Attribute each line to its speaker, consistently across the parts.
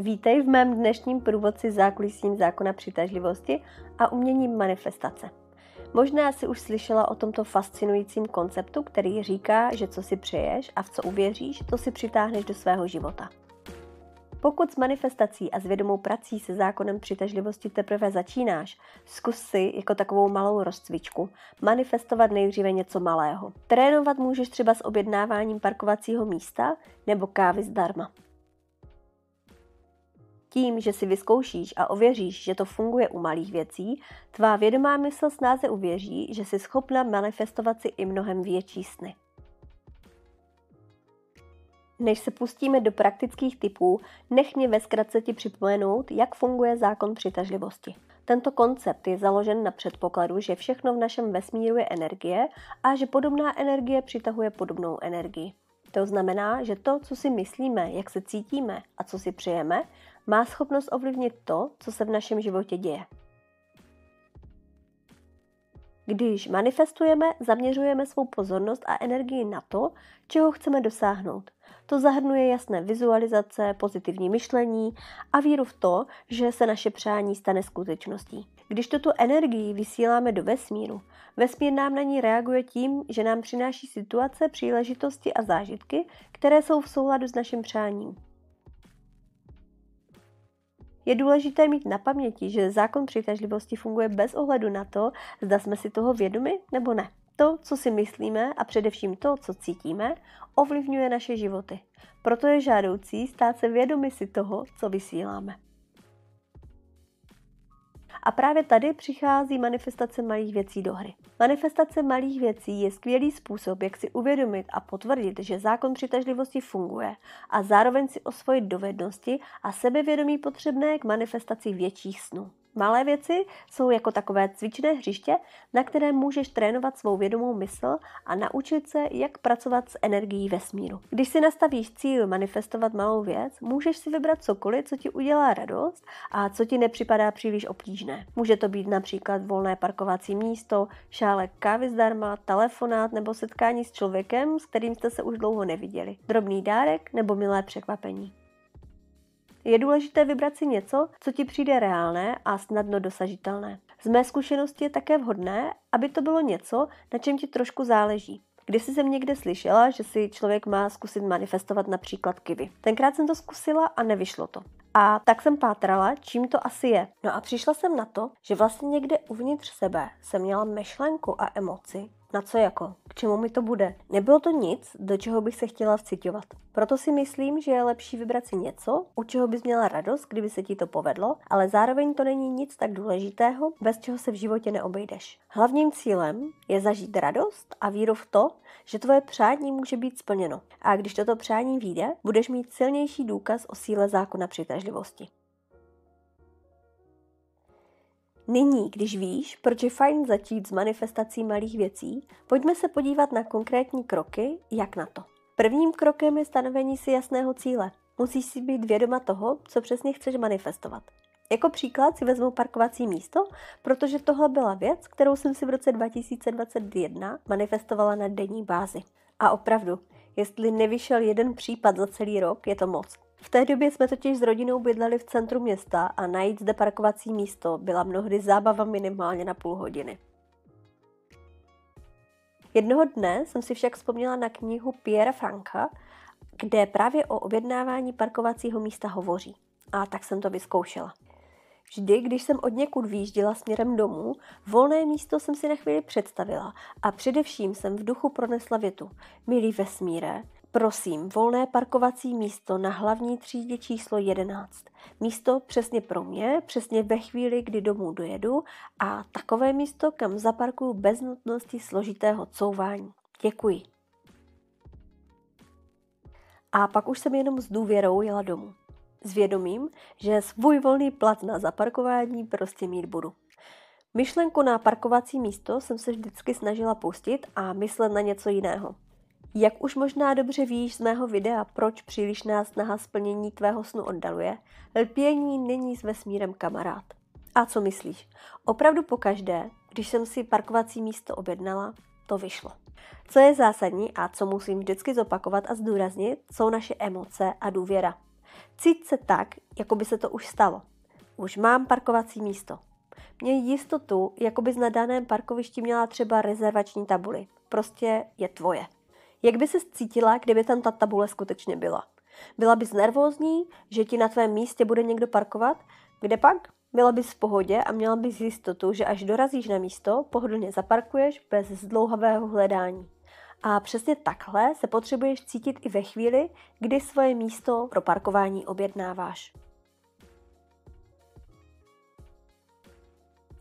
Speaker 1: Vítej v mém dnešním průvodci zákulisím zákona přitažlivosti a uměním manifestace. Možná si už slyšela o tomto fascinujícím konceptu, který říká, že co si přeješ a v co uvěříš, to si přitáhneš do svého života. Pokud s manifestací a s vědomou prací se zákonem přitažlivosti teprve začínáš, zkus si jako takovou malou rozcvičku manifestovat nejdříve něco malého. Trénovat můžeš třeba s objednáváním parkovacího místa nebo kávy zdarma. Tím, že si vyzkoušíš a ověříš, že to funguje u malých věcí, tvá vědomá mysl snáze uvěří, že jsi schopna manifestovat si i mnohem větší sny. Než se pustíme do praktických typů, nech mě ve zkratce ti připomenout, jak funguje zákon přitažlivosti. Tento koncept je založen na předpokladu, že všechno v našem vesmíru je energie a že podobná energie přitahuje podobnou energii. To znamená, že to, co si myslíme, jak se cítíme a co si přejeme, má schopnost ovlivnit to, co se v našem životě děje. Když manifestujeme, zaměřujeme svou pozornost a energii na to, čeho chceme dosáhnout. To zahrnuje jasné vizualizace, pozitivní myšlení a víru v to, že se naše přání stane skutečností. Když tuto energii vysíláme do vesmíru, vesmír nám na ní reaguje tím, že nám přináší situace, příležitosti a zážitky, které jsou v souladu s naším přáním. Je důležité mít na paměti, že zákon přitažlivosti funguje bez ohledu na to, zda jsme si toho vědomi nebo ne. To, co si myslíme a především to, co cítíme, ovlivňuje naše životy. Proto je žádoucí stát se vědomi si toho, co vysíláme. A právě tady přichází manifestace malých věcí do hry. Manifestace malých věcí je skvělý způsob, jak si uvědomit a potvrdit, že zákon přitažlivosti funguje a zároveň si osvojit dovednosti a sebevědomí potřebné k manifestaci větších snů. Malé věci jsou jako takové cvičné hřiště, na kterém můžeš trénovat svou vědomou mysl a naučit se, jak pracovat s energií vesmíru. Když si nastavíš cíl manifestovat malou věc, můžeš si vybrat cokoliv, co ti udělá radost a co ti nepřipadá příliš obtížné. Může to být například volné parkovací místo, šálek kávy zdarma, telefonát nebo setkání s člověkem, s kterým jste se už dlouho neviděli, drobný dárek nebo milé překvapení. Je důležité vybrat si něco, co ti přijde reálné a snadno dosažitelné. Z mé zkušenosti je také vhodné, aby to bylo něco, na čem ti trošku záleží. Když jsem někde slyšela, že si člověk má zkusit manifestovat například kivy. Tenkrát jsem to zkusila a nevyšlo to. A tak jsem pátrala, čím to asi je. No a přišla jsem na to, že vlastně někde uvnitř sebe jsem měla myšlenku a emoci, na co jako? K čemu mi to bude? Nebylo to nic, do čeho bych se chtěla vcitovat. Proto si myslím, že je lepší vybrat si něco, u čeho bys měla radost, kdyby se ti to povedlo, ale zároveň to není nic tak důležitého, bez čeho se v životě neobejdeš. Hlavním cílem je zažít radost a víru v to, že tvoje přání může být splněno. A když toto přání vyjde, budeš mít silnější důkaz o síle zákona přitažlivosti. Nyní, když víš, proč je fajn začít s manifestací malých věcí, pojďme se podívat na konkrétní kroky, jak na to. Prvním krokem je stanovení si jasného cíle. Musíš si být vědoma toho, co přesně chceš manifestovat. Jako příklad si vezmu parkovací místo, protože tohle byla věc, kterou jsem si v roce 2021 manifestovala na denní bázi. A opravdu, jestli nevyšel jeden případ za celý rok, je to moc. V té době jsme totiž s rodinou bydleli v centru města a najít zde parkovací místo byla mnohdy zábava minimálně na půl hodiny. Jednoho dne jsem si však vzpomněla na knihu Pierre Franka, kde právě o objednávání parkovacího místa hovoří. A tak jsem to vyzkoušela. Vždy, když jsem od někud výjížděla směrem domů, volné místo jsem si na chvíli představila a především jsem v duchu pronesla větu. Milý vesmíre, Prosím, volné parkovací místo na hlavní třídě číslo 11. Místo přesně pro mě, přesně ve chvíli, kdy domů dojedu a takové místo, kam zaparkuju bez nutnosti složitého couvání. Děkuji. A pak už jsem jenom s důvěrou jela domů. S vědomím, že svůj volný plat na zaparkování prostě mít budu. Myšlenku na parkovací místo jsem se vždycky snažila pustit a myslet na něco jiného. Jak už možná dobře víš z mého videa, proč přílišná snaha splnění tvého snu oddaluje, lpění není s vesmírem kamarád. A co myslíš? Opravdu pokaždé, když jsem si parkovací místo objednala, to vyšlo. Co je zásadní a co musím vždycky zopakovat a zdůraznit, jsou naše emoce a důvěra. Cít se tak, jako by se to už stalo. Už mám parkovací místo. Měj jistotu, jako bys na daném parkovišti měla třeba rezervační tabuli. Prostě je tvoje. Jak by se cítila, kdyby tam ta tabule skutečně byla? Byla bys nervózní, že ti na tvém místě bude někdo parkovat? Kde pak? Byla bys v pohodě a měla bys jistotu, že až dorazíš na místo, pohodlně zaparkuješ bez zdlouhavého hledání. A přesně takhle se potřebuješ cítit i ve chvíli, kdy svoje místo pro parkování objednáváš.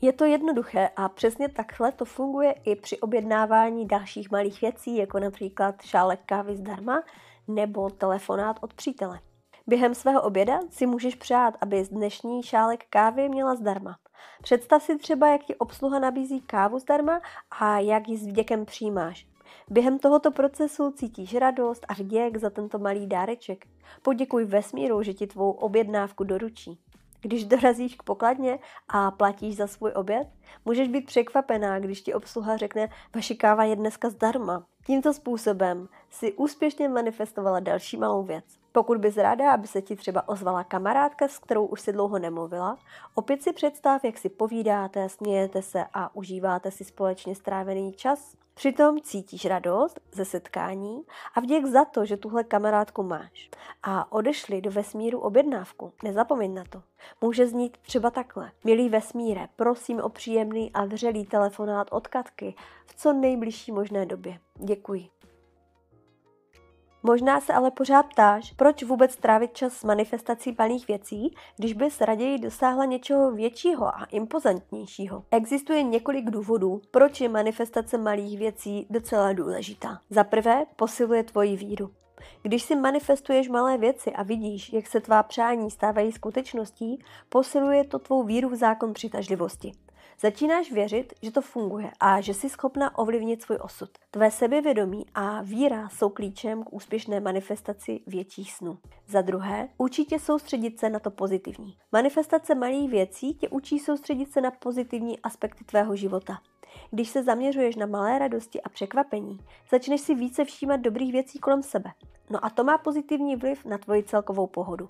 Speaker 1: Je to jednoduché a přesně takhle to funguje i při objednávání dalších malých věcí, jako například šálek kávy zdarma nebo telefonát od přítele. Během svého oběda si můžeš přát, aby dnešní šálek kávy měla zdarma. Představ si třeba, jak ti obsluha nabízí kávu zdarma a jak ji s vděkem přijímáš. Během tohoto procesu cítíš radost a vděk za tento malý dáreček. Poděkuj vesmíru, že ti tvou objednávku doručí. Když dorazíš k pokladně a platíš za svůj oběd, můžeš být překvapená, když ti obsluha řekne, vaše káva je dneska zdarma. Tímto způsobem si úspěšně manifestovala další malou věc. Pokud bys ráda, aby se ti třeba ozvala kamarádka, s kterou už si dlouho nemluvila, opět si představ, jak si povídáte, smějete se a užíváte si společně strávený čas. Přitom cítíš radost ze setkání a vděk za to, že tuhle kamarádku máš. A odešli do vesmíru objednávku. Nezapomeň na to. Může znít třeba takhle. Milý vesmíre, prosím o příjemný a vřelý telefonát od Katky v co nejbližší možné době. Děkuji. Možná se ale pořád ptáš, proč vůbec trávit čas s manifestací malých věcí, když bys raději dosáhla něčeho většího a impozantnějšího. Existuje několik důvodů, proč je manifestace malých věcí docela důležitá. Za prvé, posiluje tvoji víru. Když si manifestuješ malé věci a vidíš, jak se tvá přání stávají skutečností, posiluje to tvou víru v zákon přitažlivosti. Začínáš věřit, že to funguje a že jsi schopna ovlivnit svůj osud. Tvé sebevědomí a víra jsou klíčem k úspěšné manifestaci větších snů. Za druhé, učí tě soustředit se na to pozitivní. Manifestace malých věcí tě učí soustředit se na pozitivní aspekty tvého života. Když se zaměřuješ na malé radosti a překvapení, začneš si více všímat dobrých věcí kolem sebe. No a to má pozitivní vliv na tvoji celkovou pohodu.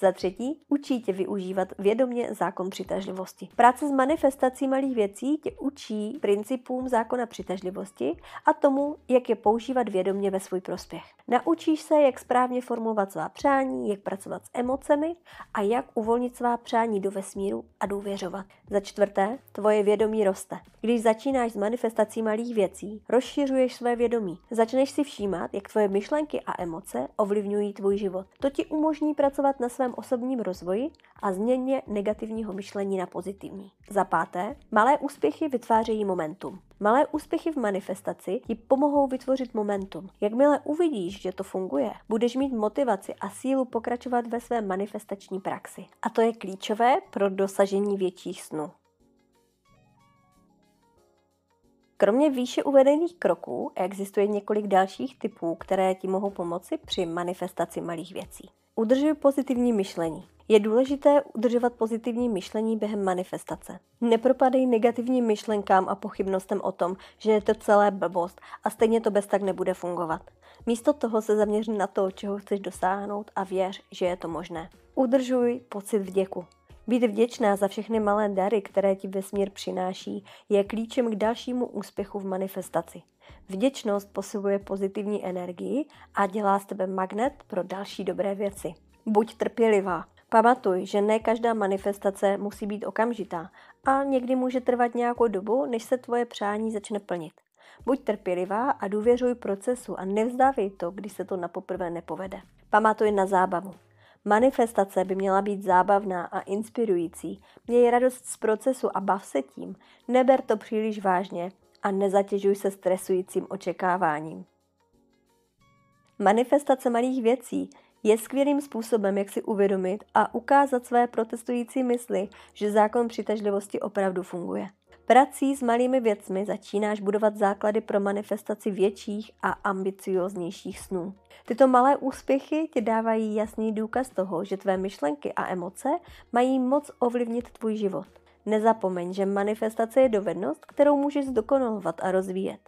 Speaker 1: Za třetí, učí tě využívat vědomě zákon přitažlivosti. Práce s manifestací malých věcí tě učí principům zákona přitažlivosti a tomu, jak je používat vědomě ve svůj prospěch. Naučíš se, jak správně formulovat svá přání, jak pracovat s emocemi a jak uvolnit svá přání do vesmíru a důvěřovat. Za čtvrté, tvoje vědomí roste. Když začínáš s manifestací malých věcí, rozšiřuješ své vědomí. Začneš si všímat, jak tvoje myšlenky a emoce ovlivňují tvůj život. To ti umožní pracovat na svém svém osobním rozvoji a změně negativního myšlení na pozitivní. Za páté, malé úspěchy vytvářejí momentum. Malé úspěchy v manifestaci ti pomohou vytvořit momentum. Jakmile uvidíš, že to funguje, budeš mít motivaci a sílu pokračovat ve své manifestační praxi. A to je klíčové pro dosažení větších snů. Kromě výše uvedených kroků existuje několik dalších typů, které ti mohou pomoci při manifestaci malých věcí. Udržuj pozitivní myšlení. Je důležité udržovat pozitivní myšlení během manifestace. Nepropadej negativním myšlenkám a pochybnostem o tom, že je to celé blbost a stejně to bez tak nebude fungovat. Místo toho se zaměř na to, čeho chceš dosáhnout a věř, že je to možné. Udržuj pocit vděku. Být vděčná za všechny malé dary, které ti vesmír přináší, je klíčem k dalšímu úspěchu v manifestaci. Vděčnost posiluje pozitivní energii a dělá z tebe magnet pro další dobré věci. Buď trpělivá. Pamatuj, že ne každá manifestace musí být okamžitá a někdy může trvat nějakou dobu, než se tvoje přání začne plnit. Buď trpělivá a důvěřuj procesu a nevzdávej to, když se to na poprvé nepovede. Pamatuj na zábavu. Manifestace by měla být zábavná a inspirující. Měj radost z procesu a bav se tím. Neber to příliš vážně a nezatěžuj se stresujícím očekáváním. Manifestace malých věcí je skvělým způsobem, jak si uvědomit a ukázat své protestující mysli, že zákon přitažlivosti opravdu funguje. Prací s malými věcmi začínáš budovat základy pro manifestaci větších a ambicioznějších snů. Tyto malé úspěchy ti dávají jasný důkaz toho, že tvé myšlenky a emoce mají moc ovlivnit tvůj život. Nezapomeň, že manifestace je dovednost, kterou můžeš zdokonalovat a rozvíjet.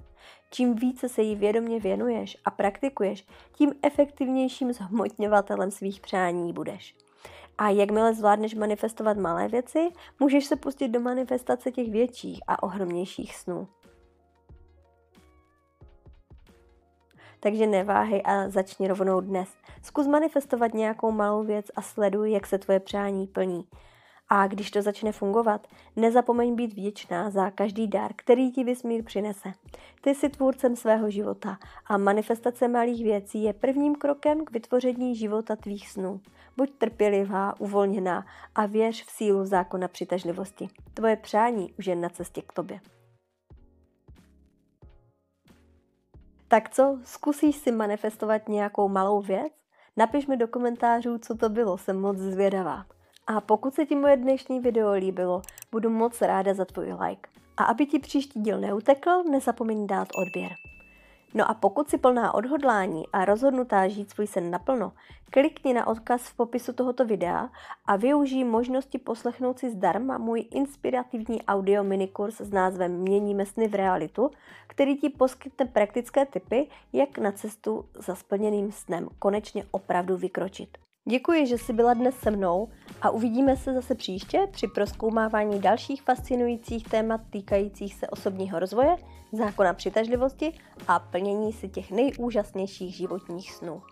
Speaker 1: Čím více se jí vědomě věnuješ a praktikuješ, tím efektivnějším zhmotňovatelem svých přání budeš. A jakmile zvládneš manifestovat malé věci, můžeš se pustit do manifestace těch větších a ohromnějších snů. Takže neváhej a začni rovnou dnes. Zkus manifestovat nějakou malou věc a sleduj, jak se tvoje přání plní. A když to začne fungovat, nezapomeň být vděčná za každý dar, který ti vesmír přinese. Ty jsi tvůrcem svého života a manifestace malých věcí je prvním krokem k vytvoření života tvých snů. Buď trpělivá, uvolněná a věř v sílu zákona přitažlivosti. Tvoje přání už je na cestě k tobě. Tak co, zkusíš si manifestovat nějakou malou věc? Napiš mi do komentářů, co to bylo, jsem moc zvědavá. A pokud se ti moje dnešní video líbilo, budu moc ráda za tvůj like. A aby ti příští díl neutekl, nezapomeň dát odběr. No a pokud si plná odhodlání a rozhodnutá žít svůj sen naplno, klikni na odkaz v popisu tohoto videa a využij možnosti poslechnout si zdarma můj inspirativní audio minikurs s názvem Měníme sny v realitu, který ti poskytne praktické tipy, jak na cestu za splněným snem konečně opravdu vykročit. Děkuji, že jsi byla dnes se mnou a uvidíme se zase příště při proskoumávání dalších fascinujících témat týkajících se osobního rozvoje, zákona přitažlivosti a plnění si těch nejúžasnějších životních snů.